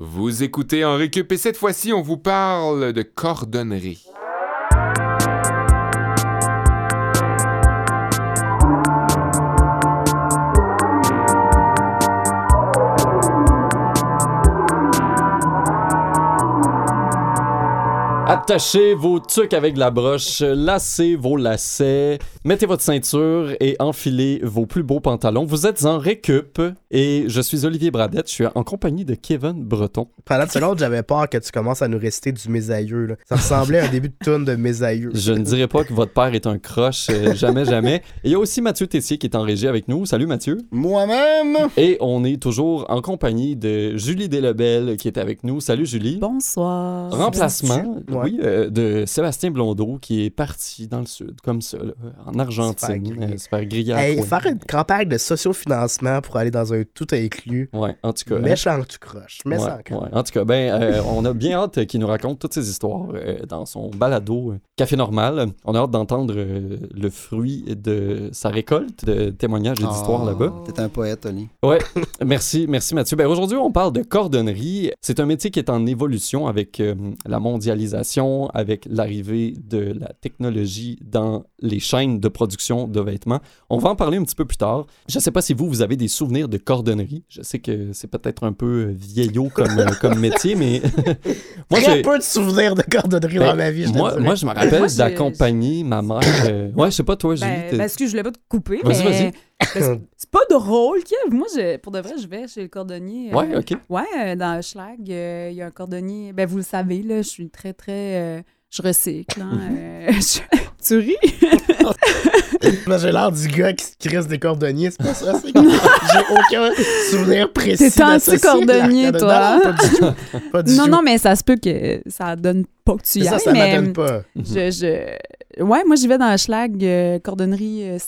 Vous écoutez en récup et cette fois-ci, on vous parle de cordonnerie. Attachez vos trucs avec la broche, lacez vos lacets, mettez votre ceinture et enfilez vos plus beaux pantalons. Vous êtes en récup et je suis Olivier Bradette, je suis en compagnie de Kevin Breton. Pendant une seconde, j'avais peur que tu commences à nous réciter du mésailleux. là. Ça ressemblait à un début de tune de mésailleux. Je ne dirais pas que votre père est un croche, euh, jamais, jamais. Et il y a aussi Mathieu Tessier qui est en régie avec nous. Salut Mathieu. Moi-même! Et on est toujours en compagnie de Julie Delebel qui est avec nous. Salut Julie. Bonsoir. Remplacement, Ouais. oui, euh, de Sébastien Blondeau qui est parti dans le sud, comme ça, là, en Argentine, Se faire griller. euh, faire Hey, une campagne de sociofinancement pour aller dans un tout inclus. Ouais, en tout cas. hein. Méchant tu croches. Ouais, ouais. En tout cas, ben, euh, on a bien hâte qu'il nous raconte toutes ces histoires euh, dans son balado Café Normal. On a hâte d'entendre euh, le fruit de sa récolte de témoignages et d'histoires Ah, là-bas. T'es un poète, Oli. Ouais, merci, merci Mathieu. Ben, aujourd'hui, on parle de cordonnerie. C'est un métier qui est en évolution avec euh, la mondialisation, avec l'arrivée de la technologie dans les chaînes de production de vêtements. On va en parler un petit peu plus tard. Je sais pas si vous, vous avez des souvenirs de cordonnerie. Je sais que c'est peut-être un peu vieillot comme, euh, comme métier, mais moi, j'ai- peu de souvenirs de cordonnerie ben, dans ma vie, je moi, moi, je me rappelle d'accompagner ma mère. euh, Ouais, je sais pas, toi, Julie. Ben, t'es- ben, excuse, je voulais pas te couper, Vas-y, mais vas-y. ben, c'est- pas drôle, Kev. Moi, je, pour de vrai, je vais chez le cordonnier. euh, Ouais, ok. Ouais, euh, dans Schlag, euh, il y a un cordonnier. Ben, vous le savez, là, je suis très, très... euh, je recycle, hein. je- tu ris? Là, j'ai l'air du gars qui crisse des cordonniers, c'est pas ça? c'est comme- J'ai aucun souvenir précis. T'es anti-cordonnier, la- toi, Non, pas du tout. Pas du non, non, mais ça se peut que ça donne pas que tu y ça, ailles, ça m'adonne pas. Je, je... Ouais, moi, j'y vais dans Schlag, euh, cordonnerie euh,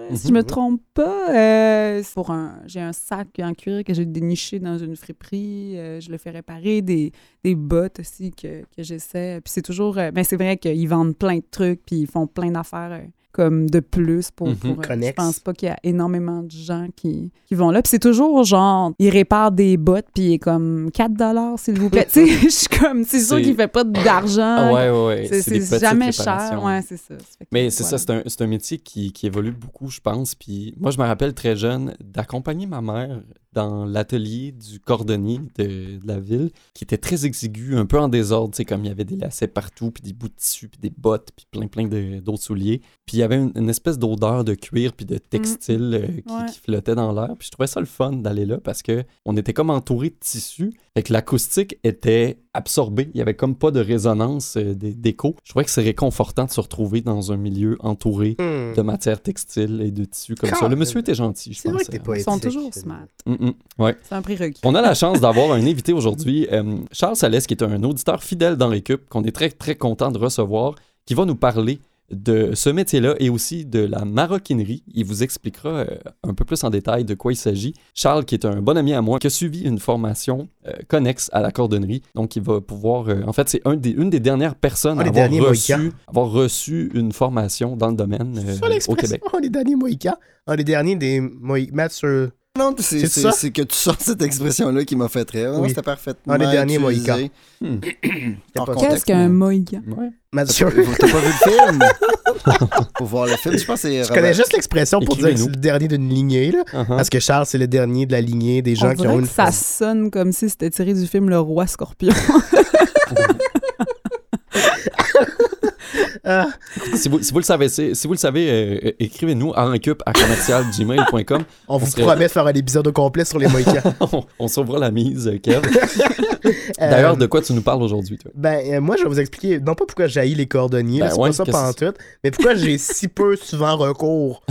euh, si je me Mhm. trompe pas. Euh, pour un... J'ai un sac en cuir que j'ai déniché dans une friperie. euh, je le fais réparer. Des, des bottes aussi que, que j'essaie. Puis c'est toujours... euh, ben, c'est vrai qu'ils vendent plein de trucs, puis ils font plein d'affaires... comme de plus pour, pour, euh, je pense pas qu'il y a énormément de gens qui, qui vont là puis c'est toujours genre ils réparent des bottes puis il est comme 4 dollars s'il vous plaît tu sais je suis comme c'est sûr qu'il fait pas d'argent Ah, ouais, ouais, ouais. c'est jamais cher. Ouais, c'est ça. Mais c'est voilà. ça, c'est un, c'est un métier qui, qui évolue beaucoup, je pense. Puis moi, je me rappelle très jeune d'accompagner ma mère dans l'atelier du cordonnier de, de la ville, qui était très exigu, un peu en désordre, tu sais, comme il y avait des lacets partout, puis des bouts de tissu, puis des bottes, puis plein, plein d'autres souliers. Puis il y avait une, une espèce d'odeur de cuir puis de textile euh, qui, Ouais. qui flottait dans l'air. Puis je trouvais ça le fun d'aller là parce que on était comme entouré de tissu. Fait que l'acoustique était absorbée. Il y avait comme pas de résonance euh, d'é- d'écho. Je trouvais que c'est réconfortant de se retrouver dans un milieu entouré Hmm. de matière textile et de tissu comme Quand ça. Le monsieur était gentil, je C'est vrai pense. que t'es pas Ils sont toujours smart. Mm, mm. Ouais. C'est un prérequis. On a la chance d'avoir un invité aujourd'hui, euh, Charles Salès, qui est un auditeur fidèle dans l'équipe, qu'on est très, très content de recevoir, qui va nous parler de ce métier-là et aussi de la maroquinerie. Il vous expliquera euh, un peu plus en détail de quoi il s'agit. Charles, qui est un bon ami à moi, qui a suivi une formation euh, connexe à la cordonnerie. Donc, il va pouvoir... euh, en fait, c'est un des, une des dernières personnes à avoir reçu, avoir reçu une formation dans le domaine au? Québec. Oh, les derniers Mohicans. Ah, les derniers des Mohicans. Sur. Non, c'est C'est c'est- ça? c'est que tu sortes cette expression-là qui m'a fait rire. Oui. C'était parfaitement Ah, les derniers. Mohicans. Hmm. Qu'est-ce qu'un mohican? Ouais. T'as pas, vu le film? Faut voir le film. Je pense que c'est. Je connais juste l'expression pour dire que c'est le dernier d'une lignée, là? Uh-huh. Parce que Charles, c'est le dernier de la lignée des gens On qui ont que une. ça sonne comme si c'était tiré du film Le Roi Scorpion. Ah, si, vous, le savez, si vous le savez, euh, euh, écrivez-nous à récup à commercialgmail.com. on vous promet de faire un épisode au complet sur les Mohicans. on, sauvera la mise, euh, Kev. D'ailleurs, Euh, de quoi tu nous parles aujourd'hui, toi? Ben, euh, moi, je vais vous expliquer, non pas pourquoi j'haïs les cordonniers, Ben c'est pas ça qu'est-ce- pantoute, mais pourquoi j'ai si peu souvent recours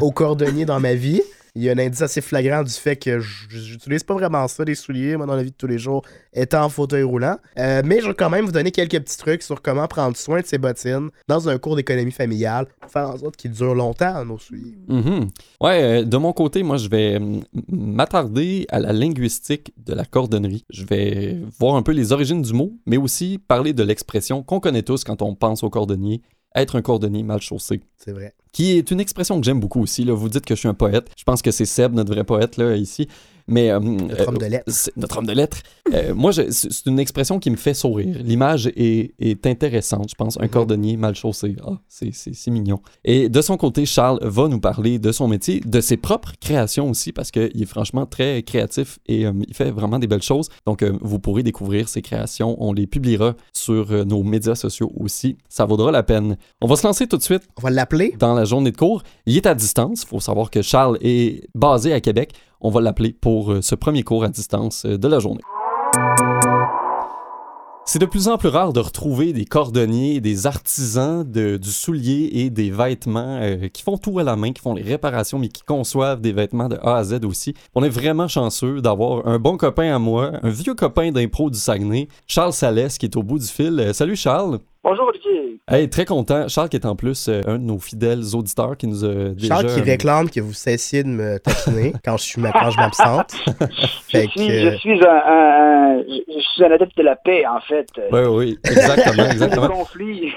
aux cordonniers dans ma vie. Il y a un indice assez flagrant du fait que j'utilise pas vraiment ça, des souliers, moi, dans la vie de tous les jours, étant en fauteuil roulant. Euh, mais je vais quand même vous donner quelques petits trucs sur comment prendre soin de ses bottines dans un cours d'économie familiale pour faire en sorte qu'ils durent longtemps, nos souliers. Mhm. Ouais, euh, de mon côté, moi, je vais mm, m'attarder à la linguistique de la cordonnerie. Je vais voir un peu les origines du mot, mais aussi parler de l'expression qu'on connaît tous quand on pense au cordonnier, être un cordonnier mal chaussé. C'est vrai. Qui est une expression que j'aime beaucoup aussi. Là. Vous dites que je suis un poète. Je pense que c'est Seb, notre vrai poète, là, ici. Mais euh, Notre euh, homme de lettres. notre homme de lettres. Euh, moi, c'est une expression qui me fait sourire. L'image est, est intéressante, je pense. Un Mhm. cordonnier mal chaussé. Ah, c'est- mignon. Et de son côté, Charles va nous parler de son métier, de ses propres créations aussi, parce qu'il est franchement très créatif et euh, il fait vraiment des belles choses. Donc, vous pourrez découvrir ses créations. On les publiera sur nos médias sociaux aussi. Ça vaudra la peine. On va se lancer tout de suite On va l'appeler. dans la journée de cours. Il est à distance. Il faut savoir que Charles est basé à Québec. On va l'appeler pour euh, ce premier cours à distance euh, de la journée. C'est de plus en plus rare de retrouver des cordonniers, des artisans de- du soulier et des vêtements euh, qui font tout à la main, qui font les réparations, mais qui conçoivent des vêtements de A à Z aussi. On est vraiment chanceux d'avoir un bon copain à moi, un vieux copain d'impro du Saguenay, Charles Salès, qui est au bout du fil. Salut Charles! Bonjour Olivier. Hey, très content. Charles qui est en plus euh, un de nos fidèles auditeurs qui nous a déjà... Charles qui réclame que vous cessiez de me taquiner quand je suis quand je m'absente. Je suis, que- je suis un, un- un- je je suis un adepte de la paix en fait. Oui, oui, exactement, Le exactement. conflit.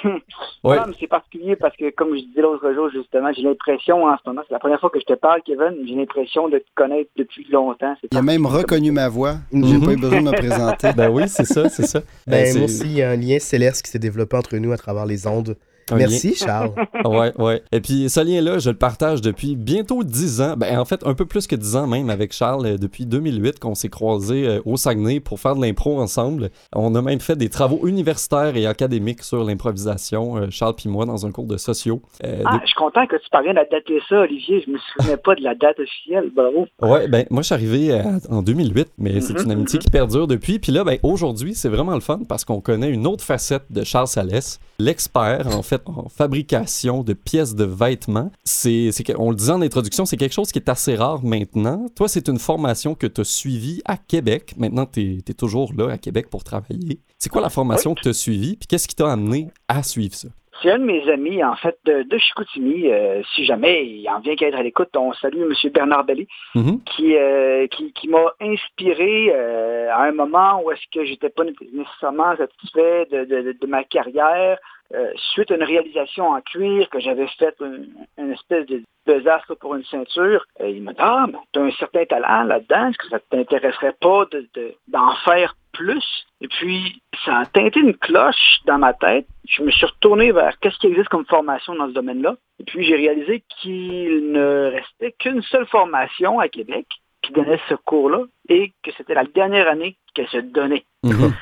Ouais. Non, mais c'est particulier parce que comme je disais l'autre jour justement, j'ai l'impression en ce moment, c'est la première fois que je te parle, Kevin, j'ai l'impression de te connaître depuis longtemps. Il a même reconnu ma voix. J'ai Mhm. pas eu besoin de me présenter. Ben oui, c'est ça, c'est ça. Ben, Euh, moi aussi, il y a un lien céleste qui s'est développé entre nous à travers les ondes. Merci, Charles. Ouais, ouais. Et puis ce lien-là, je le partage depuis bientôt 10 ans. Ben en fait, un peu plus que 10 ans même avec Charles, euh, depuis 2008 qu'on s'est croisés euh, au Saguenay pour faire de l'impro ensemble. On a même fait des travaux universitaires et académiques sur l'improvisation, euh, Charles puis moi, dans un cours de sociaux. Euh, Ah, je suis content que tu parviennes à dater ça, Olivier. Je me souvenais pas de la date officielle. Bravo. Ouais, ben moi je suis arrivé à- en 2008, mais c'est Mhm, une amitié qui perdure depuis. Puis là, ben aujourd'hui, c'est vraiment le fun parce qu'on connaît une autre facette de Charles Salès, l'expert en fait en fabrication de pièces de vêtements. C'est, on le disait en introduction, c'est quelque chose qui est assez rare maintenant. Toi, c'est une formation que tu as suivie à Québec. Maintenant, tu es, toujours là à Québec pour travailler. C'est quoi la formation que tu as suivie? Puis qu'est-ce qui t'a amené à suivre ça? C'est un de mes amis, en fait, de, de Chicoutimi. Euh, si jamais il en vient qu'à être à l'écoute, on salue M. Bernard Bellé. Mhm. qui, euh, qui, qui m'a inspiré euh, à un moment où est-ce que j'étais pas nécessairement satisfait de- de ma carrière euh, suite à une réalisation en cuir que j'avais faite une, espèce de désastre pour une ceinture. Euh, il m'a dit Ah, ben, tu as un certain talent là-dedans, est-ce que ça t'intéresserait pas de, de- d'en faire plus? Et puis, ça a teinté une cloche dans ma tête. Je me suis retourné vers qu'est-ce qui existe comme formation dans ce domaine-là. Et puis, j'ai réalisé qu'il ne restait qu'une seule formation à Québec qui donnait ce cours-là et que c'était la dernière année qu'elle se donnait. Mhm.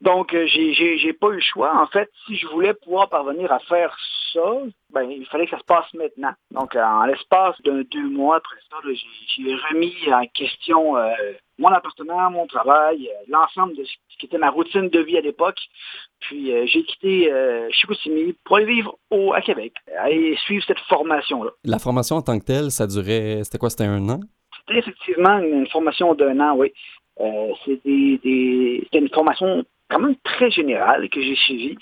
Donc, euh, j'ai, j'ai pas eu le choix. En fait, si je voulais pouvoir parvenir à faire ça, ben, il fallait que ça se passe maintenant. Donc, euh, en l'espace d'un deux mois après ça, j'ai, remis en question euh, mon appartement, mon travail, euh, l'ensemble de ce qui était ma routine de vie à l'époque. Puis, euh, j'ai quitté Chicoutimi pour aller vivre au, à Québec et suivre cette formation-là. La formation en tant que telle, ça durait, c'était quoi, c'était un an? C'était effectivement une, formation d'un an, oui. Euh, c'est des, des- c'était une formation quand même très générale que j'ai suivie.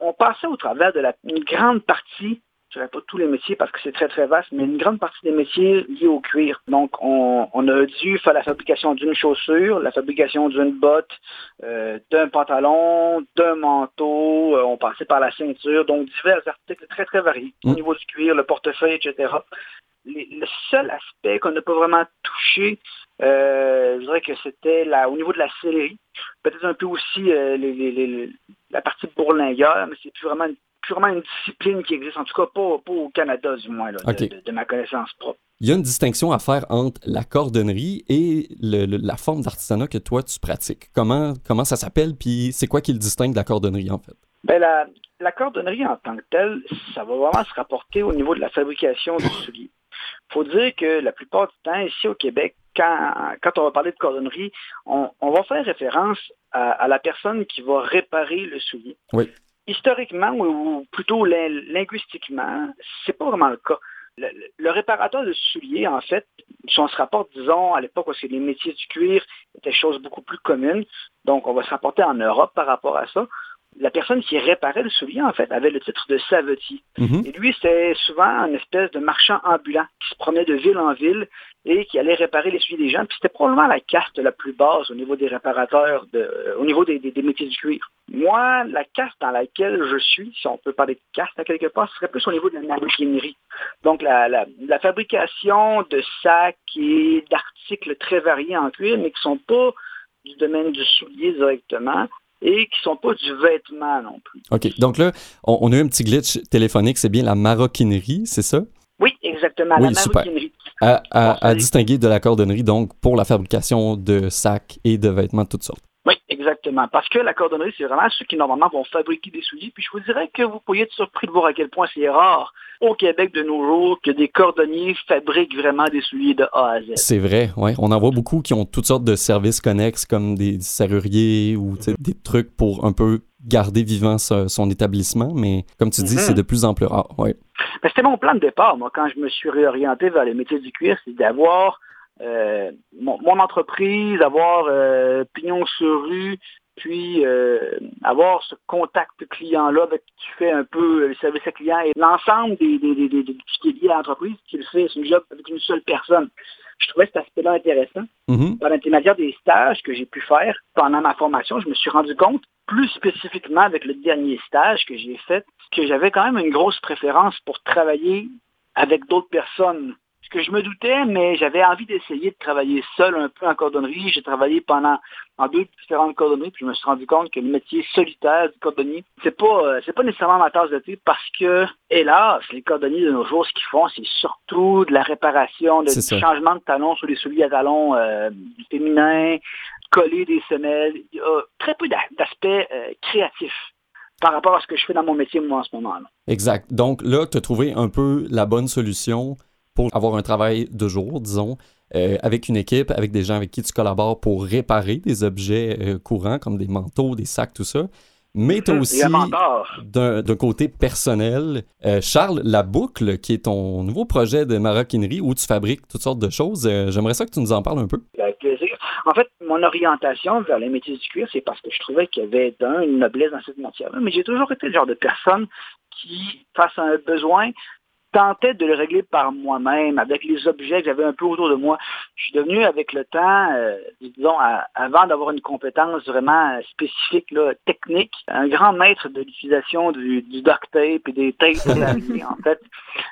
On passait au travers de la, une grande partie, je dirais pas tous les métiers parce que c'est très très vaste, mais une grande partie des métiers liés au cuir. Donc on, on a dû faire la fabrication d'une chaussure, la fabrication d'une botte, euh, d'un pantalon, d'un manteau, euh, on passait par la ceinture, donc divers articles très très variés au Mm. niveau du cuir, le portefeuille, etc les- le seul aspect qu'on n'a pas vraiment touché, euh, je dirais que c'était au niveau de la sellerie. Peut-être un peu aussi euh, les- les- les- la partie bourlingueur, mais c'est plus vraiment, une, discipline qui existe, en tout cas pas, pas au Canada du moins, là, de- Ok. de, de ma connaissance propre. Il y a une distinction à faire entre la cordonnerie et le- le- la forme d'artisanat que toi tu pratiques. Comment, comment ça s'appelle, puis c'est quoi qui le distingue de la cordonnerie en fait? Ben, la, la cordonnerie en tant que telle, ça va vraiment se rapporter au niveau de la fabrication du soulier. Il faut dire que la plupart du temps, ici au Québec, quand, quand on va parler de cordonnerie, on, on va faire référence à, à la personne qui va réparer le soulier. Oui. Historiquement, ou, plutôt lin- linguistiquement, c'est pas vraiment le cas. Le, le- réparateur de souliers, en fait, si on se rapporte, disons, à l'époque où les métiers du cuir étaient chose beaucoup plus commune, donc on va se rapporter en Europe par rapport à ça. La personne qui réparait le soulier, en fait, avait le titre de savetier. Mhm. Et lui, c'était souvent un espèce de marchand ambulant qui se promenait de ville en ville et qui allait réparer les souliers des gens. Puis c'était probablement la caste la plus basse au niveau des réparateurs, de, euh, au niveau des, des- des métiers du cuir. Moi, la caste dans laquelle je suis, si on peut parler de caste à quelque part, ce serait plus au niveau de la maroquinerie. Donc la, la- la fabrication de sacs et d'articles très variés en cuir, mais qui sont pas du domaine du soulier directement et qui sont pas du vêtement non plus. OK. Donc là, on, on a eu un petit glitch téléphonique. C'est bien la maroquinerie, c'est ça? Oui, exactement, Oui, la maroquinerie. À, distinguer de la cordonnerie, donc pour la fabrication de sacs et de vêtements de toutes sortes. Exactement. Parce que la cordonnerie, c'est vraiment ceux qui normalement vont fabriquer des souliers. Puis je vous dirais que vous pourriez être surpris de voir à quel point c'est rare au Québec de nos jours que des cordonniers fabriquent vraiment des souliers de A à Z. C'est vrai, ouais. On en voit beaucoup qui ont toutes sortes de services connexes comme des serruriers ou des trucs pour un peu garder vivant ce- son établissement, mais comme tu dis, Mhm. c'est de plus en plus rare. Ouais. Ben, C'était mon plan de départ, moi, quand je me suis réorienté vers les métiers du cuir, c'est d'avoir euh, mon, mon entreprise, avoir euh, pignon sur rue, puis euh, avoir ce contact client-là avec qui tu fais un peu le service à client et l'ensemble des, des, des, des, qui est lié à l'entreprise, qui le fait, c'est une job avec une seule personne. Je trouvais cet aspect-là intéressant. Mhm. Par l'intermédiaire des stages que j'ai pu faire pendant ma formation, je me suis rendu compte, plus spécifiquement avec le dernier stage que j'ai fait, que j'avais quand même une grosse préférence pour travailler avec d'autres personnes. Ce que je me doutais, mais j'avais envie d'essayer de travailler seul un peu en cordonnerie. J'ai travaillé pendant en deux différentes cordonneries, puis je me suis rendu compte que le métier solitaire du cordonnier, c'est pas euh, c'est pas nécessairement ma tasse de thé parce que, hélas, les cordonniers de nos jours, ce qu'ils font, c'est surtout de la réparation, de, du changement de talons sur les souliers à talons euh, féminins, coller des semelles. Il y a très peu d'a- d'aspects euh, créatifs par rapport à ce que je fais dans mon métier, moi, en ce moment. là. Exact. Donc là, tu as trouvé un peu la bonne solution pour avoir un travail de jour, disons, euh, avec une équipe, avec des gens avec qui tu collabores pour réparer des objets euh, courants comme des manteaux, des sacs, tout ça. Mais tu as Hum, aussi, d'un côté personnel, euh, Charles, La Boucle, qui est ton nouveau projet de maroquinerie où tu fabriques toutes sortes de choses. J'aimerais ça que tu nous en parles un peu. Avec plaisir. En fait, mon orientation vers les métiers du cuir, c'est parce que je trouvais qu'il y avait d'un une noblesse dans cette matière-là, mais j'ai toujours été le genre de personne qui, face à un besoin, tentait de le régler par moi-même, avec les objets que j'avais un peu autour de moi. Je suis devenu, avec le temps, euh, disons, à- avant d'avoir une compétence vraiment euh, spécifique, là, technique, un grand maître de l'utilisation du, du duct tape et des tapes en fait,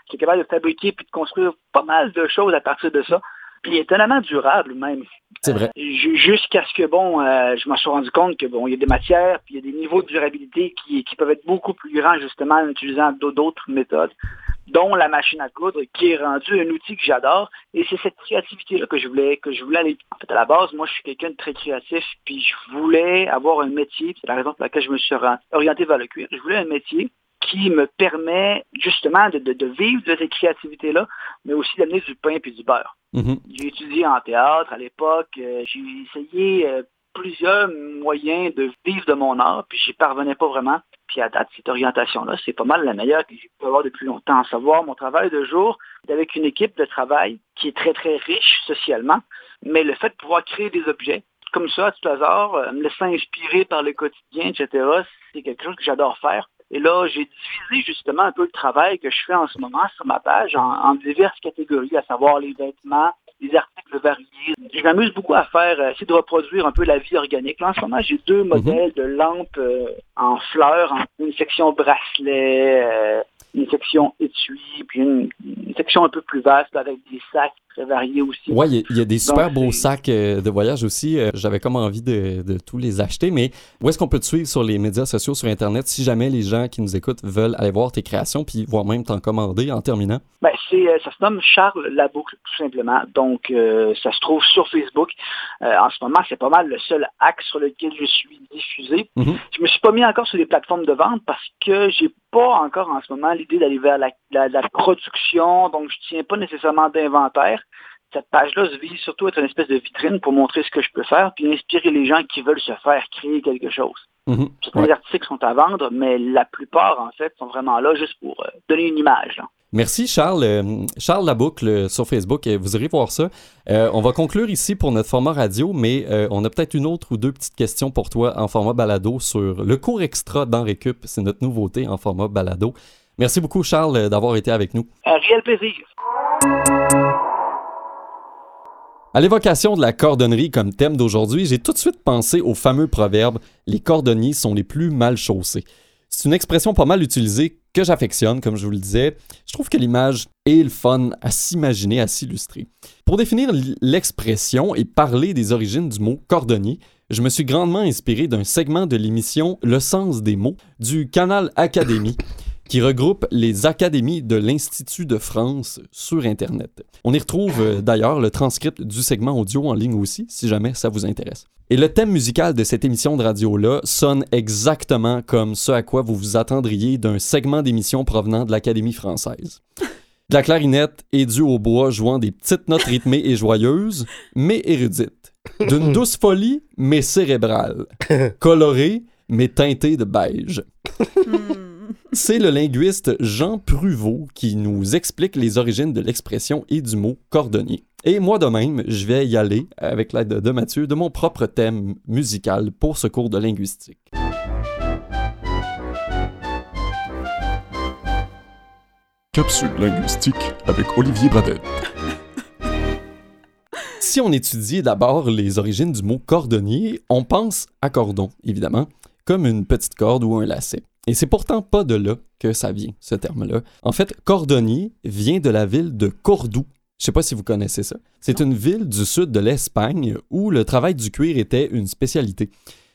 qui est capable de fabriquer puis de construire pas mal de choses à partir de ça, puis étonnamment durable même. C'est vrai. Ju- Jusqu'à ce que, bon, euh, je m'en suis rendu compte que, bon, il y a des matières, puis il y a des niveaux de durabilité qui, qui peuvent être beaucoup plus grands, justement, en utilisant d'au- d'autres méthodes, dont la machine à coudre, qui est rendue un outil que j'adore. Et c'est cette créativité-là que je voulais, que je voulais aller. En fait, à la base, moi, je suis quelqu'un de très créatif, puis je voulais avoir un métier, c'est la raison pour laquelle je me suis ori- orienté vers le cuir. Je voulais un métier qui me permet, justement, de, de- de vivre de cette créativité-là, mais aussi d'amener du pain puis du beurre. Mhm. J'ai étudié en théâtre à l'époque. euh, j'ai essayé euh, plusieurs moyens de vivre de mon art, puis j'y parvenais pas vraiment. Puis à date, cette orientation-là, c'est pas mal la meilleure que j'ai pu avoir depuis longtemps. À savoir, mon travail de jour, avec une équipe de travail qui est très, très riche socialement, mais le fait de pouvoir créer des objets, comme ça, à tout hasard, euh, me laissant inspirer par le quotidien, etc., c'est quelque chose que j'adore faire. Et là, j'ai divisé justement un peu le travail que je fais en ce moment sur ma page en diverses catégories, à savoir les vêtements, les articles variés. Je m'amuse beaucoup à faire, euh, essayer de reproduire un peu la vie organique. Là, en ce moment, j'ai deux modèles de lampes euh, en fleurs, une section bracelet, euh, une section étui, puis une, une section un peu plus vaste avec des sacs très variés aussi. Ouais, il y a- il y, a des super Donc, beaux sacs euh, de voyage aussi. Euh, J'avais comme envie de, de tous les acheter, mais où est-ce qu'on peut te suivre sur les médias sociaux, sur Internet, si jamais les gens qui nous écoutent veulent aller voir tes créations, puis voire même t'en commander en terminant? Ben, c'est, euh, ça se nomme Charles Laboucle, tout simplement. Donc, euh, ça se trouve sur Facebook. Euh, en ce moment, c'est pas mal le seul axe sur lequel je suis diffusé. Mhm. Je me suis pas mis encore sur les plateformes de vente parce que j'ai pas encore en ce moment l'idée d'aller vers la, la- la production, donc je tiens pas nécessairement d'inventaire. Cette page-là se vise surtout être une espèce de vitrine pour montrer ce que je peux faire, puis inspirer les gens qui veulent se faire créer quelque chose. Mhm. Certains Ouais. articles sont à vendre, mais la plupart, en fait, sont vraiment là juste pour euh, donner une image. là. Merci Charles. Euh, Charles Laboucle euh, sur Facebook, euh, vous irez voir ça. Euh, on va conclure ici pour notre format radio, mais euh, on a peut-être une autre ou deux petites questions pour toi en format balado sur le cours extra dans Récup. C'est notre nouveauté en format balado. Merci beaucoup Charles d'avoir été avec nous. Un réel plaisir. À l'évocation de la cordonnerie comme thème d'aujourd'hui, j'ai tout de suite pensé au fameux proverbe Les cordonniers sont les plus mal chaussés. C'est une expression pas mal utilisée que j'affectionne, comme je vous le disais. Je trouve que l'image est le fun à s'imaginer, à s'illustrer. Pour définir l'expression et parler des origines du mot cordonnier, je me suis grandement inspiré d'un segment de l'émission Le sens des mots du canal Académie qui regroupe les académies de l'Institut de France sur Internet. On y retrouve euh, d'ailleurs le transcript du segment audio en ligne aussi, si jamais ça vous intéresse. Et le thème musical de cette émission de radio-là sonne exactement comme ce à quoi vous vous attendriez d'un segment d'émission provenant de l'Académie française. De la clarinette et du hautbois jouant des petites notes rythmées et joyeuses, mais érudites. D'une douce folie, mais cérébrale. Colorée, mais teintée de beige. C'est le linguiste Jean Pruvot qui nous explique les origines de l'expression et du mot cordonnier. Et moi de même, je vais y aller, avec l'aide de Mathieu, de mon propre thème musical pour ce cours de linguistique. Capsule linguistique avec Olivier Bradette. Si on étudie d'abord les origines du mot cordonnier, on pense à cordon, évidemment, comme une petite corde ou un lacet. Et c'est pourtant pas de là que ça vient, ce terme-là. En fait, cordonnier vient de la ville de Cordoue. Je sais pas si vous connaissez ça. C'est une ville du sud de l'Espagne où le travail du cuir était une spécialité.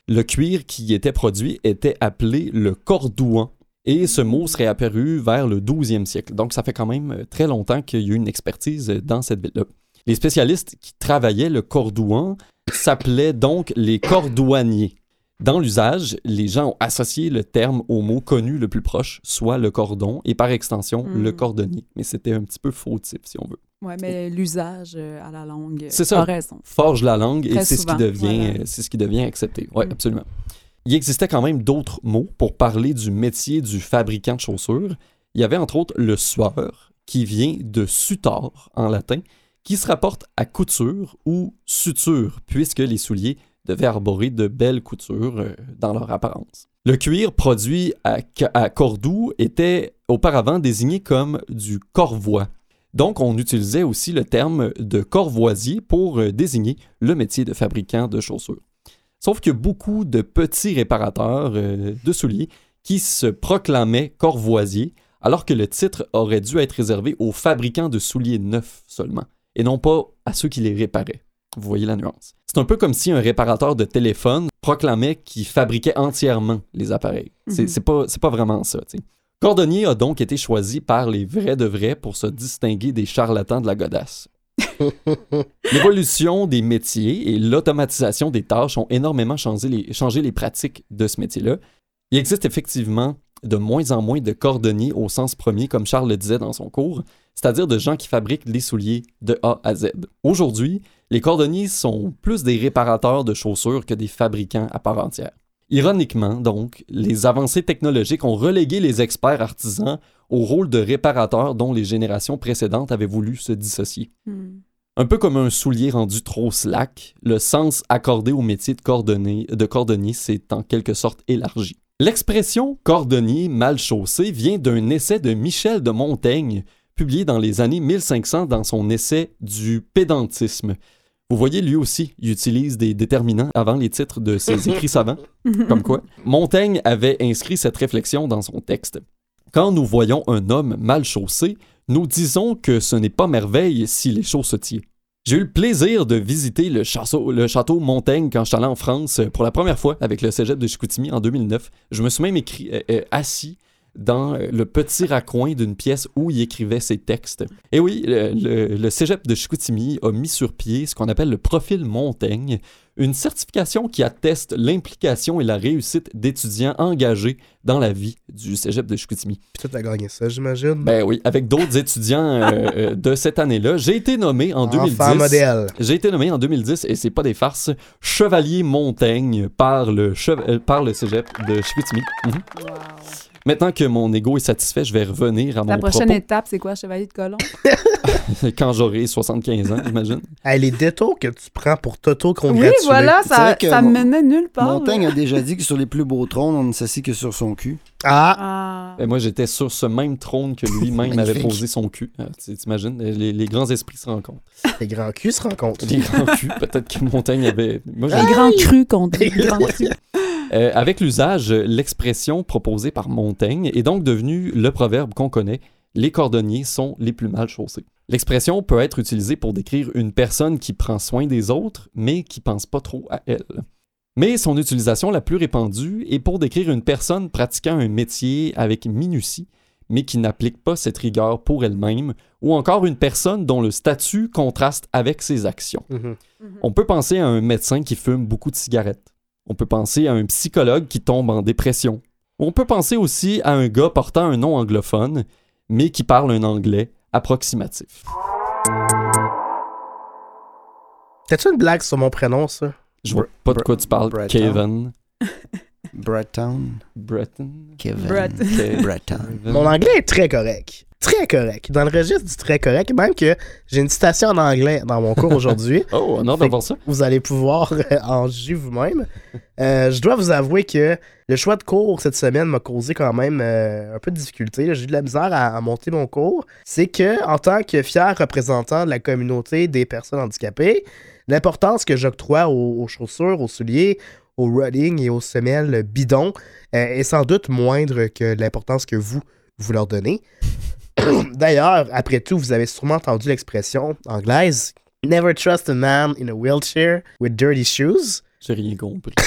Le cuir qui y était produit était appelé le cordouan. Et ce mot serait apparu vers le 12e siècle. Donc ça fait quand même euh, très longtemps qu'il y a eu une expertise euh, dans cette ville-là. Les spécialistes qui travaillaient le cordouan s'appelaient donc les cordouaniers. Dans l'usage, les gens ont associé le terme au mot connu le plus proche, soit le cordon, et par extension, Mm. le cordonnier. Mais c'était un petit peu fautif, si on veut. Ouais, mais l'usage euh, à la langue. C'est ça. raison. Forge la langue et Très c'est ce qui devient, voilà. euh, c'est ce qui devient accepté. Oui, Mm. absolument. Il existait quand même d'autres mots pour parler du métier du fabricant de chaussures. Il y avait entre autres le sueur, qui vient de sutor en latin, qui se rapporte à couture ou suture, puisque les souliers devaient arborer de belles coutures euh, dans leur apparence. Le cuir produit à, à Cordoue était auparavant désigné comme du corvois. Donc, on utilisait aussi le terme de corvoisier pour euh, désigner le métier de fabricant de chaussures. Sauf que beaucoup de petits réparateurs euh, de souliers qui se proclamaient corvoisiers, alors que le titre aurait dû être réservé aux fabricants de souliers neufs seulement, et non pas à ceux qui les réparaient. Vous voyez la nuance. C'est un peu comme si un réparateur de téléphone proclamait qu'il fabriquait entièrement les appareils. C'est c'est pas, vraiment ça, tu sais. Cordonnier a donc été choisi par les vrais de vrais pour se distinguer des charlatans de la godasse. L'évolution des métiers et l'automatisation des tâches ont énormément changé les, changé les pratiques de ce métier-là. Il existe effectivement de moins en moins de cordonniers au sens premier, comme Charles le disait dans son cours, c'est-à-dire de gens qui fabriquent les souliers de A à Z. Aujourd'hui, les cordonniers sont plus des réparateurs de chaussures que des fabricants à part entière. Ironiquement, donc, les avancées technologiques ont relégué les experts artisans au rôle de réparateurs dont les générations précédentes avaient voulu se dissocier. Hmm. Un peu comme un soulier rendu trop slack, le sens accordé au métier de, cordonnier, de cordonnier s'est en quelque sorte élargi. L'expression cordonnier mal chaussé vient d'un essai de Michel de Montaigne, publié dans les années 1500 dans son essai du pédantisme. Vous voyez, lui aussi, il utilise des déterminants avant les titres de ses écrits savants, comme quoi. Montaigne avait inscrit cette réflexion dans son texte. Quand nous voyons un homme mal chaussé, nous disons que ce n'est pas merveille s'il est chaussetier. J'ai eu le plaisir de visiter le château, le château Montaigne quand je suis allé en France pour la première fois avec le cégep de Chicoutimi en 2009. Je me suis même écrit, euh, euh, assis dans euh, le petit raccoin d'une pièce où il écrivait ses textes. Et oui, le, le- le cégep de Chicoutimi a mis sur pied ce qu'on appelle le profil Montaigne, une certification qui atteste l'implication et la réussite d'étudiants engagés dans la vie du cégep de Chicoutimi. Puis toi, t'as gagné ça, j'imagine. Ben oui, avec d'autres étudiants euh, euh, de cette année-là. J'ai été nommé en 2010. Enfant modèle. J'ai été nommé en 2010, et c'est pas des farces, chevalier Montaigne par le, euh, par le cégep de Chicoutimi. Mhm. Wow. Maintenant que mon ego est satisfait, je vais revenir à mon La prochaine propos étape, c'est quoi, Chevalier de Colomb? quand j'aurai 75 ans, j'imagine. Hey, les détours que tu prends pour Oui, t'auto-congratuler. voilà, C'est ça, ça mon- me menait nulle part. Montaigne là. a déjà dit que sur les plus beaux trônes, on ne s'assit que sur son cul. Ah, Ah. Ben, moi, j'étais sur ce même trône que lui-même avait posé son cul. Tu- T'imagines, les, les grands esprits se rencontrent. les grands culs se rencontrent. Les grands culs, peut-être que Montaigne avait... Moi, Les grands crus qu'on dit. Les grands crus. Euh, avec l'usage, l'expression proposée par Montaigne est donc devenue le proverbe qu'on connaît les cordonniers sont les plus mal chaussés. L'expression peut être utilisée pour décrire une personne qui prend soin des autres, mais qui pense pas trop à elle. Mais son utilisation la plus répandue est pour décrire une personne pratiquant un métier avec minutie, mais qui n'applique pas cette rigueur pour elle-même, ou encore une personne dont le statut contraste avec ses actions. Mhm. On peut penser à un médecin qui fume beaucoup de cigarettes. On peut penser à un psychologue qui tombe en dépression. On peut penser aussi à un gars portant un nom anglophone, mais qui parle un anglais approximatif. T'as-tu une blague sur mon prénom, ça? Je vois pas de quoi tu parles. Breton. Kevin. Breton. Breton. Kevin. Breton. Ke- Breton. Mon anglais est très correct. Très correct. Dans le registre du très correct, même que j'ai une citation en anglais dans mon cours aujourd'hui. Oh, on a hâte d'avoir ça. vous allez pouvoir euh, en juger vous-même. Euh, je dois vous avouer que le choix de cours cette semaine m'a causé quand même euh, un peu de difficulté. J'ai eu de la misère à, à monter mon cours. C'est que, en tant que fier représentant de la communauté des personnes handicapées, l'importance que j'octroie aux, aux chaussures, aux souliers, au running et aux semelles bidons euh, est sans doute moindre que l'importance que vous, vous leur donnez. D'ailleurs, après tout, vous avez sûrement entendu l'expression anglaise Never trust a man in a wheelchair with dirty shoes. J'ai rien compris.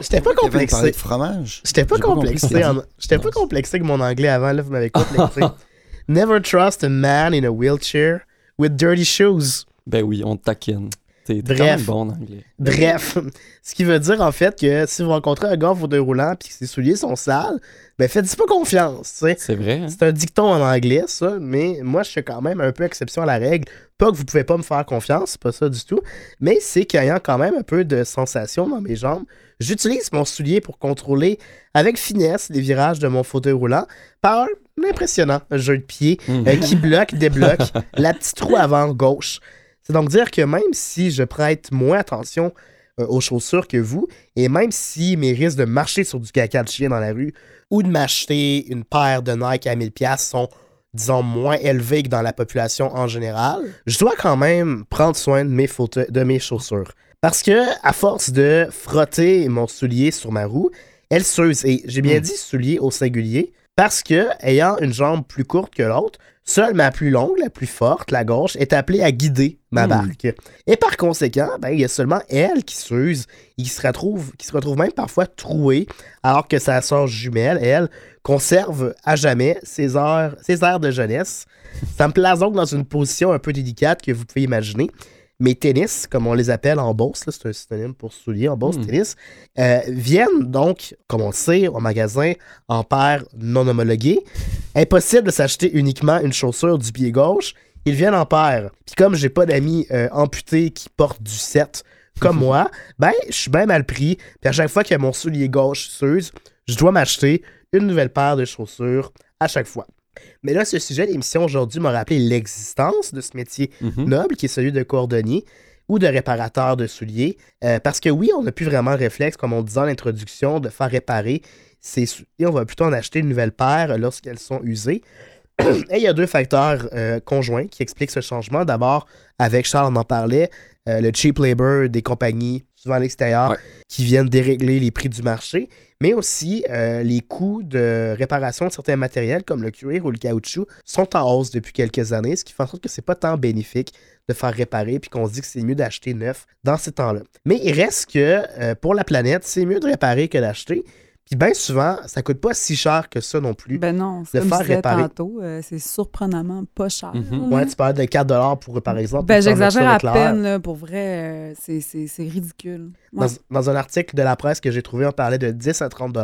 J'étais pas complexé. de fromage? J'étais pas complexé. en- J'étais pas complexé que mon anglais avant, là, vous m'avez complexé. Never trust a man in a wheelchair with dirty shoes. Ben oui, on taquine. T'es Bref. bon en anglais. Bref, ce qui veut dire en fait que si vous rencontrez un gars en fauteuil roulant puis que ses souliers sont sales, ben faites-y pas confiance. C'est vrai, hein? C'est un dicton en anglais, ça, mais moi, je fais quand même un peu exception à la règle. Pas que vous pouvez pas me faire confiance, c'est pas ça du tout, mais c'est qu'ayant quand même un peu de sensation dans mes jambes, j'utilise mon soulier pour contrôler avec finesse les virages de mon fauteuil roulant par un impressionnant jeu de pied Mhm. euh, qui bloque, débloque la petite roue avant gauche. C'est donc dire que même si je prête moins attention euh, aux chaussures que vous, et même si mes risques de marcher sur du caca de chien dans la rue ou de m'acheter une paire de Nike à 1000$ sont, disons, moins élevés que dans la population en général, je dois quand même prendre soin de mes, fauteuils- de mes chaussures. Parce que, à force de frotter mon soulier sur ma roue, elle s'use. Et j'ai bien Hmm. dit soulier au singulier, parce que, ayant une jambe plus courte que l'autre, seule ma plus longue, la plus forte, la gauche, est appelée à guider ma Hmm. barque. Et par conséquent, ben, il y a seulement elle qui s'use et qui se retrouve, qui se retrouve même parfois trouée, alors que sa sœur jumelle, elle, conserve à jamais ses heures, ses airs de jeunesse. Ça me place donc dans une position un peu délicate que vous pouvez imaginer. Mes tennis, comme on les appelle en bourse, c'est un synonyme pour soulier en bourse, Hmm. tennis, euh, viennent donc, comme on le sait, au magasin en paires non homologuées. Impossible de s'acheter uniquement une chaussure du pied gauche. Ils viennent en paires. Puis comme j'ai pas d'amis euh, amputés qui portent du 7 comme moi, ben, je suis bien mal pris. Puis à chaque fois que mon soulier gauche s'use, je dois m'acheter une nouvelle paire de chaussures à chaque fois. Mais là, ce sujet d'émission aujourd'hui m'a rappelé l'existence de ce métier Mhm. noble qui est celui de cordonnier ou de réparateur de souliers. Euh, parce que oui, on n'a plus vraiment le réflexe, comme on disait en introduction, de faire réparer ces souliers. On va plutôt en acheter une nouvelle paire lorsqu'elles sont usées. Et il y a deux facteurs euh, conjoints qui expliquent ce changement. D'abord, avec Charles, on en parlait, euh, le cheap labor des compagnies, souvent à l'extérieur, Ouais. qui viennent dérégler les prix du marché, mais aussi euh, les coûts de réparation de certains matériels comme le cuir ou le caoutchouc sont en hausse depuis quelques années, ce qui fait en sorte que c'est pas tant bénéfique de faire réparer puis qu'on se dit que c'est mieux d'acheter neuf dans ces temps-là. Mais il reste que euh, pour la planète, c'est mieux de réparer que d'acheter. Puis bien souvent, ça coûte pas si cher que ça non plus. Ben non, De c'est faire réparer. tantôt, euh, c'est surprenamment pas cher. Là. Ouais, tu parles de 4$ pour, par exemple. Ben j'exagère à peine, là, pour vrai, euh, c'est- c'est c'est ridicule. Ouais. Dans, dans un article de la presse que j'ai trouvé, on parlait de 10 à 30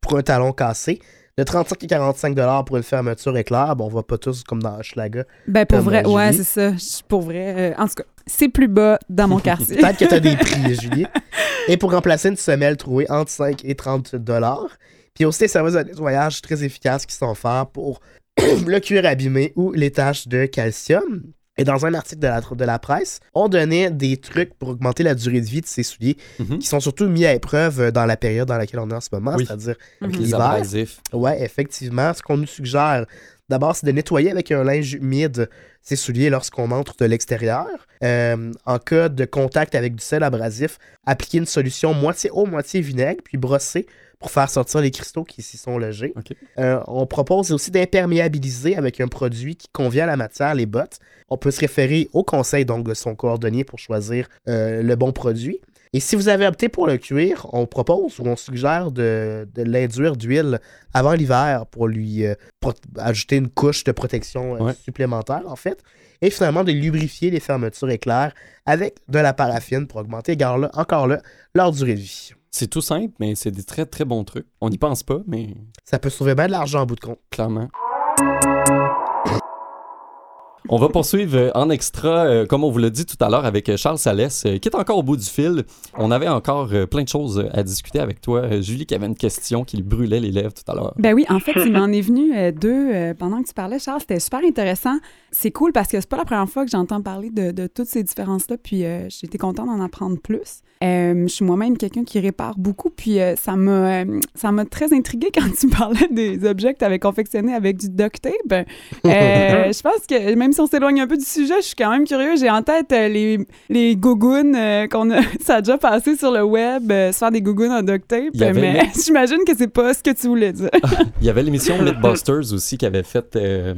pour un talon cassé, de 35 à 45 pour une fermeture éclair. Bon, on va pas tous comme dans Hochelaga. Ben pour vrai, ouais, c'est ça. Pour vrai, euh, en tout cas, c'est plus bas dans mon quartier. Peut-être que tu as des prix, Julie. Et pour remplacer une semelle trouée entre 5 et 38 Puis aussi, des services de nettoyage très efficaces qui sont offerts pour le cuir abîmé ou les taches de calcium. Et dans un article de la, de la presse, on donnait des trucs pour augmenter la durée de vie de ces souliers, Mhm. qui sont surtout mis à épreuve euh, dans la période dans laquelle on est en ce moment, Oui. c'est-à-dire Mhm. les l'hiver. Ouais, effectivement. Ce qu'on nous suggère, d'abord, c'est de nettoyer avec un linge humide ses souliers lorsqu'on entre de l'extérieur. Euh, en cas de contact avec du sel abrasif, appliquer une solution moitié eau, moitié vinaigre, puis brosser pour faire sortir les cristaux qui s'y sont logés. Euh, on propose aussi d'imperméabiliser avec un produit qui convient à la matière, les bottes. On peut se référer au conseil donc de son coordonnier pour choisir euh, le bon produit. Et si vous avez opté pour le cuir, on propose ou on suggère de, de l'induire d'huile avant l'hiver pour lui euh, pro- ajouter une couche de protection euh, Ouais. supplémentaire, en fait. Et finalement, de lubrifier les fermetures éclairs avec de la paraffine pour augmenter encore là, encore là leur durée de vie. C'est tout simple, mais c'est des très très bons trucs. On n'y pense pas, mais Ça peut sauver bien de l'argent en bout de compte. clairement. On va poursuivre euh, en extra, euh, comme on vous l'a dit tout à l'heure, avec euh, Charles Salès, euh, qui est encore au bout du fil. On avait encore euh, plein de choses à discuter avec toi. Julie, qui avait une question qui lui brûlait les lèvres tout à l'heure. Ben oui, en fait, il m'en est venu deux pendant que tu parlais, Charles. C'était super intéressant. C'est cool parce que c'est pas la première fois que j'entends parler de, de toutes ces différences-là, puis j'ai été contente d'en apprendre plus. Je suis moi-même quelqu'un qui répare beaucoup, puis ça m'a ça m'a très intriguée quand tu parlais des objets que tu avais confectionnés avec du duct tape. Je pense que même si on s'éloigne un peu du sujet, je suis quand même curieux. J'ai en tête euh, les, les gougounes euh, qu'on a, ça a déjà passé sur le web, euh, se faire des gougounes en duct tape, Il y avait mais j'imagine que c'est pas ce que tu voulais dire. Il y avait l'émission Mythbusters aussi qui avait fait euh,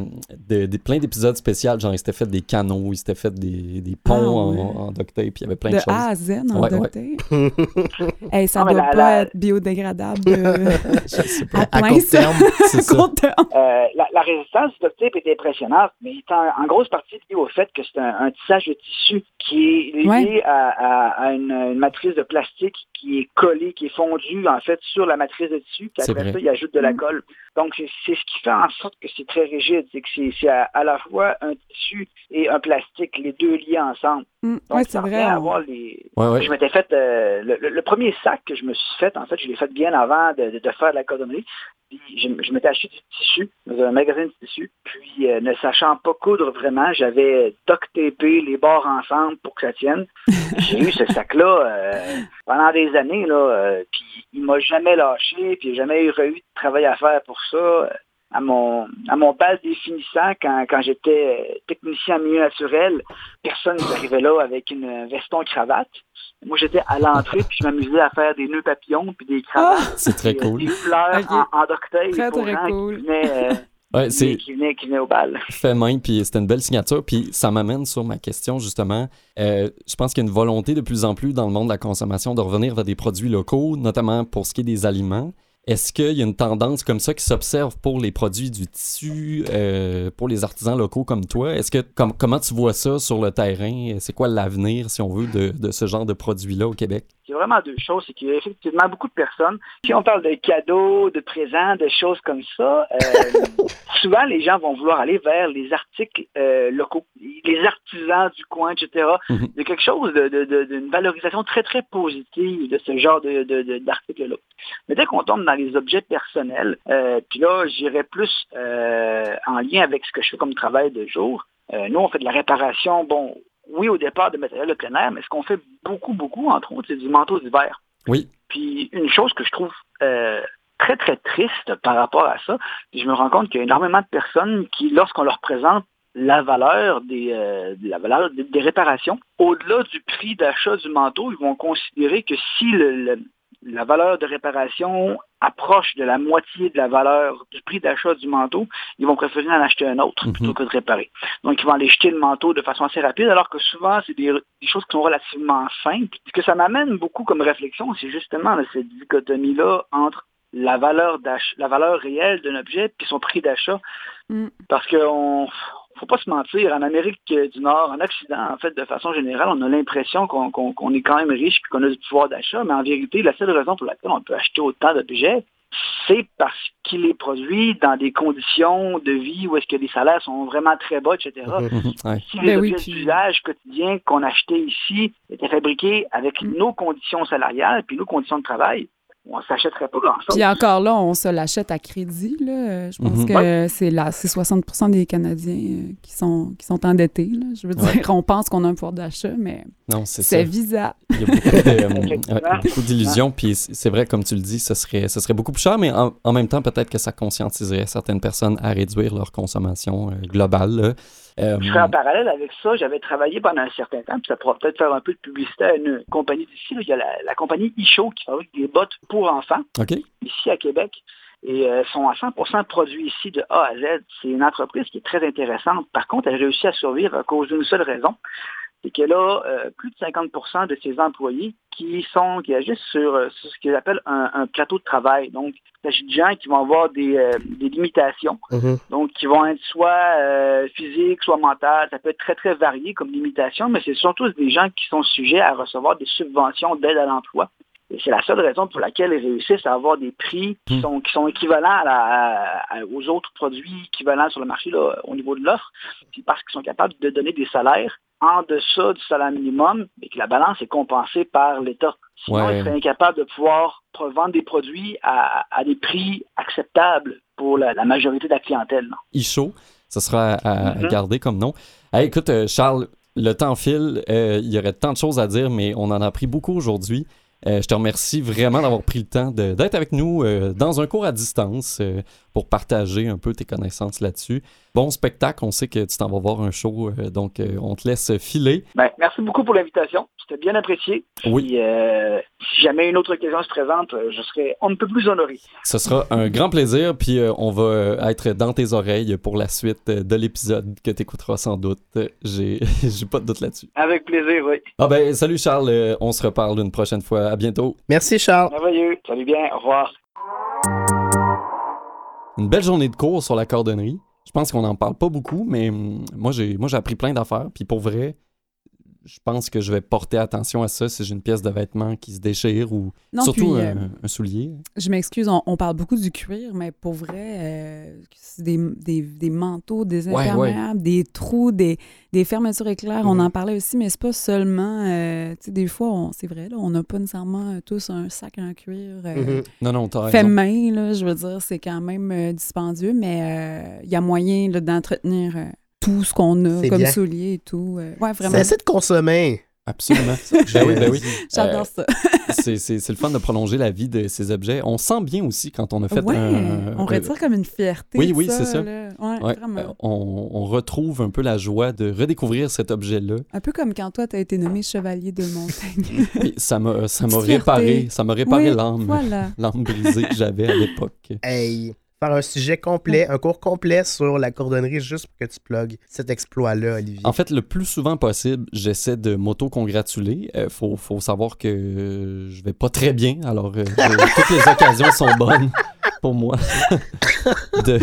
de- des- plein d'épisodes spéciaux. Genre, ils s'étaient fait des canaux, ils s'étaient fait des, des ponts Ah, ouais. en, en duct tape, il y avait plein de, de choses. A à Z en Ouais, duct ouais. tape. Hey, ça Ah, mais doit pas être biodégradable euh, Je sais pas. à À court terme. À court terme. Euh, la, la résistance du duct tape est impressionnante, mais il est en, en grosse partie liée au fait que c'est un, un tissage de tissu qui est lié Ouais. à, à- à une, une matrice de plastique qui est collée, qui est fondue en fait sur la matrice de tissu, puis C'est après vrai. ça, il ajoute de la Mm. colle. Donc, c'est c'est ce qui fait en sorte que c'est très rigide, c'est que c'est c'est à, à la fois un tissu et un plastique, les deux liés ensemble. Mm, Donc, ouais, c'est ça vrai. avoir les, Ouais, ouais. je m'étais fait euh, le, le- le premier sac que je me suis fait, en fait, je l'ai fait bien avant de, de- de faire de la cordonnerie. Puis je, je m'étais acheté du tissu dans un magasin de tissu. Puis euh, ne sachant pas coudre vraiment, j'avais duct tapé les bords ensemble pour que ça tienne. J'ai eu ce sac-là euh, pendant des années, là, euh, puis il m'a jamais lâché, puis j'ai jamais eu eu de travail à faire pour ça. Euh, À mon, à mon bal définissant, quand, quand j'étais euh, technicien en milieu naturel, personne n'arrivait là avec une veston-cravate. Moi, j'étais à l'entrée, puis je m'amusais à faire des nœuds papillons, puis des cravates, C'est très euh, cool. des fleurs en, en Très, pour très gens cool. qui venaient, euh, Ouais, c'est qui venaient, qui venaient au bal. fait main, puis c'était une belle signature. Puis ça m'amène sur ma question, justement. Euh, je pense qu'il y a une volonté de plus en plus dans le monde de la consommation de revenir vers des produits locaux, notamment pour ce qui est des aliments. Est-ce qu'il y a une tendance comme ça qui s'observe pour les produits du tissu, euh, pour les artisans locaux comme toi? Est-ce que com- comment tu vois ça sur le terrain? C'est quoi l'avenir, si on veut, de, de ce genre de produits-là au Québec? C'est vraiment deux choses. C'est qu'il y a effectivement beaucoup de personnes. Si on parle de cadeaux, de présents, de choses comme ça, euh, souvent les gens vont vouloir aller vers les articles euh, locaux, les artisans du coin, etc. Mhm. Il y a quelque chose de- de- de- d'une valorisation très, très positive de ce genre de, de- de- d'articles-là. Mais dès qu'on tombe dans les objets personnels, euh, puis là, j'irais plus euh, en lien avec ce que je fais comme travail de jour. Euh, nous, on fait de la réparation, bon, oui, au départ de matériel de plein air, mais ce qu'on fait beaucoup, beaucoup, entre autres, c'est du manteau d'hiver. Oui. Puis une chose que je trouve euh, très, très triste par rapport à ça, je me rends compte qu'il y a énormément de personnes qui, lorsqu'on leur présente la valeur des, euh, la valeur des, des réparations, au-delà du prix d'achat du manteau, ils vont considérer que si le, le- la valeur de réparation approche de la moitié de la valeur du prix d'achat du manteau, ils vont préférer en acheter un autre Mhm. plutôt que de réparer. Donc, ils vont aller jeter le manteau de façon assez rapide, alors que souvent, c'est des, des choses qui sont relativement simples. Ce que ça m'amène beaucoup comme réflexion, c'est justement là, cette dichotomie-là entre la valeur la valeur réelle d'un objet puis son prix d'achat. Mm. Parce qu'on faut pas se mentir, en Amérique du Nord, en Occident, en fait, de façon générale, on a l'impression qu'on est quand même riche et qu'on a du pouvoir d'achat, mais en vérité, la seule raison pour laquelle on peut acheter autant d'objets, c'est parce qu'il est produit dans des conditions de vie où est-ce que les salaires sont vraiment très bas, etc. Ouais. Si Ben les oui, objets puis- d'usage quotidien qu'on achetait ici étaient fabriqués avec Mm. nos conditions salariales puis nos conditions de travail, on s'achèterait pas grand-chose. Puis encore là, on se l'achète à crédit. Là. Je pense Mhm. que c'est là, c'est 60% des Canadiens euh, qui, sont, qui sont endettés. Là. Je veux dire, on pense qu'on a un pouvoir d'achat, mais Non, c'est Visa. Il y a beaucoup de, euh, ouais, d'illusions, puis c'est vrai, comme tu le dis, ce serait, ce serait beaucoup plus cher, mais en, en même temps, peut-être que ça conscientiserait certaines personnes à réduire leur consommation euh, globale. là. Euh, Je ferai un parallèle avec ça. J'avais travaillé pendant un certain temps, puis ça pourra peut-être faire un peu de publicité à une compagnie d'ici. là. Il y a la, la compagnie Isho qui fabrique des bottes pour enfants OK. ici à Québec et euh, sont à 100% produits ici de A à Z. C'est une entreprise qui est très intéressante. Par contre, elle réussit à survivre à cause d'une seule raison. C'est qu'elle a euh, plus de 50% de ses employés qui sont qui agissent sur, euh, sur ce qu'ils appellent un, un plateau de travail. Donc, il s'agit de gens qui vont avoir des, euh, des limitations Mhm. donc qui vont être soit euh, physiques, soit mentales. Ça peut être très, très varié comme limitation, mais c'est surtout des gens qui sont sujets à recevoir des subventions d'aide à l'emploi. C'est la seule raison pour laquelle ils réussissent à avoir des prix qui Hmm. sont, qui sont équivalents à la- à- aux autres produits équivalents sur le marché là, au niveau de l'offre, parce qu'ils sont capables de donner des salaires en deçà du salaire minimum et que la balance est compensée par l'État. Sinon, Ouais. ils seraient incapables de pouvoir vendre des produits à, à des prix acceptables pour la, la majorité de la clientèle. là. Isho, ça sera à, à Mhm. garder comme nom. Hey, écoute, euh, Charles, le temps file. euh, il y aurait tant de choses à dire, mais on en a appris beaucoup aujourd'hui. Euh, je te remercie vraiment d'avoir pris le temps d'être avec nous euh, dans un cours à distance euh, pour partager un peu tes connaissances là-dessus. Bon spectacle, on sait que tu t'en vas voir un show, donc on te laisse filer. Ben, merci beaucoup pour l'invitation. C'était bien apprécié. Oui. Puis, si jamais une autre occasion se présente, je serai on ne peut plus honoré. Ce sera un grand plaisir, puis on va être dans tes oreilles pour la suite de l'épisode que tu écouteras sans doute. J'ai pas de doute là-dessus. Avec plaisir, oui. Ah ben, salut Charles, on se reparle une prochaine fois. À bientôt. Merci, Charles. Merveilleux. Salut bien. Au revoir. Une belle journée de cours sur la cordonnerie. Je pense qu'on n'en parle pas beaucoup, mais hum, moi j'ai moi j'ai appris plein d'affaires. Puis pour vrai, je pense que je vais porter attention à ça si j'ai une pièce de vêtement qui se déchire ou Non, surtout puis, un, euh, un soulier. Je m'excuse, on, on parle beaucoup du cuir, mais pour vrai, euh, c'est des, des, des manteaux, des Ouais, imperméables, des trous, des, des fermetures éclairs. On en parlait aussi, mais c'est pas seulement. euh, tu sais, des fois, on- c'est vrai, là, on n'a pas nécessairement tous un sac en cuir. euh, Mhm. Non, non, Fait raison. main, là, je veux dire, c'est quand même euh, dispendieux, mais euh, il y a moyen d'entretenir euh, tout ce qu'on a comme bien. souliers et tout. euh, ouais, vraiment. C'est assez de consommer. Absolument. ben oui, ben oui. J'adore ça. C'est c'est- c'est le fun de prolonger la vie de ces objets. On sent bien aussi quand on a fait ouais, un... on un- retire comme une fierté. Oui, oui, c'est ça. Ouais, Ouais, euh, on, on retrouve un peu la joie de redécouvrir cet objet-là. Un peu comme quand toi, tu as été nommé chevalier de montagne. Ça m'a réparé, ça m'a réparé Oui, l'âme, Voilà. l'âme brisée que j'avais à l'époque. Hey, faire un sujet complet, un cours complet sur la cordonnerie juste pour que tu plugues cet exploit-là, Olivier. En fait, le plus souvent possible, j'essaie de m'auto-congratuler. Euh, faut, faut savoir que euh, je vais pas très bien, alors euh, toutes les occasions sont bonnes pour moi de,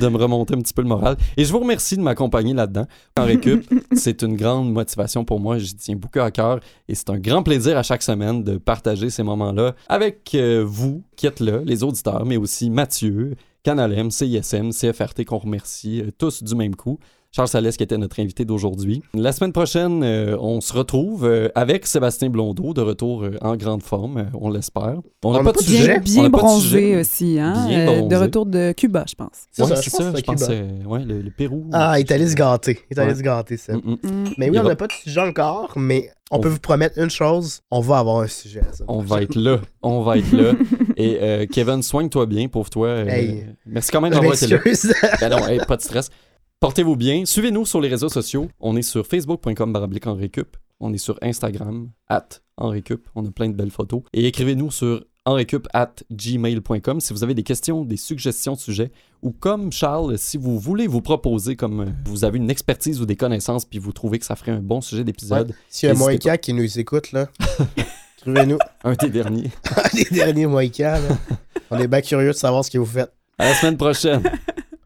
de me remonter un petit peu le moral. Et je vous remercie de m'accompagner là-dedans. En récup, c'est une grande motivation pour moi. J'y tiens beaucoup à cœur et c'est un grand plaisir à chaque semaine de partager ces moments-là avec euh, vous qui êtes là, les auditeurs, mais aussi Mathieu, Canal M, CISM, CFRT qu'on remercie euh, tous du même coup. Charles Salès qui était notre invité d'aujourd'hui. La semaine prochaine, euh, on se retrouve euh, avec Sébastien Blondeau de retour euh, en grande forme, euh, on l'espère. On n'a pas a de pas de sujet. Bien de bronzé aussi, hein? Bien euh, de retour de Cuba, je pense. C'est Ouais, ça, c'est je pense ça, que je c'est pense Cuba. ouais, le, le Pérou. Ah, il est allé se gâter. Il est allé Ouais. se gâter, ça. Mm, mm. Mm. Mais oui, on n'a pas de sujet encore, mais on, On- peut vous promettre une chose, on va avoir un sujet. à ça. On va être là. On va être là. Et euh, Kevin, soigne-toi bien, pauvre toi. Euh, Hey. Merci quand même d'avoir été là. Ben non, hey, pas de stress. Portez-vous bien. Suivez-nous sur les réseaux sociaux. On est sur facebook.com baroblique en récup. On est sur Instagram, at en récup. On a plein de belles photos. Et écrivez-nous sur enrecup at gmail.com si vous avez des questions, des suggestions de sujets. Ou comme Charles, si vous voulez vous proposer, comme euh, vous avez une expertise ou des connaissances, puis vous trouvez que ça ferait un bon sujet d'épisode, S'il y a un Moïka qui nous écoute, là, écrivez-nous. un des derniers. Les derniers Moïka, là. On est bien curieux de savoir ce que vous faites. À la semaine prochaine.